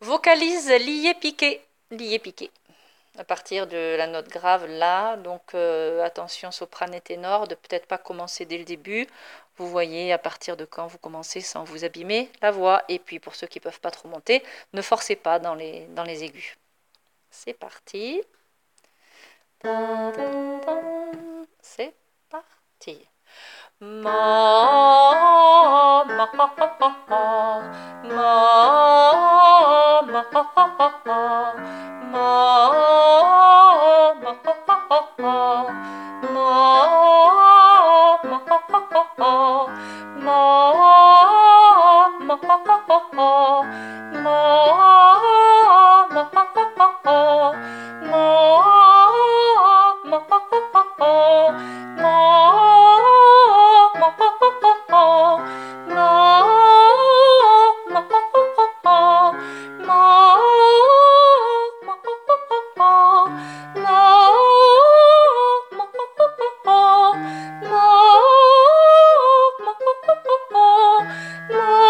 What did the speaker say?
Vocalise lié piqué, lié piqué. À partir de la note grave là, donc euh, attention soprane et ténor, de peut-être pas commencer dès le début. Vous voyez à partir de quand vous commencez sans vous abîmer la voix. Et puis pour ceux qui peuvent pas trop monter, ne forcez pas dans les, dans aigus. C'est parti. C'est parti. Oh. な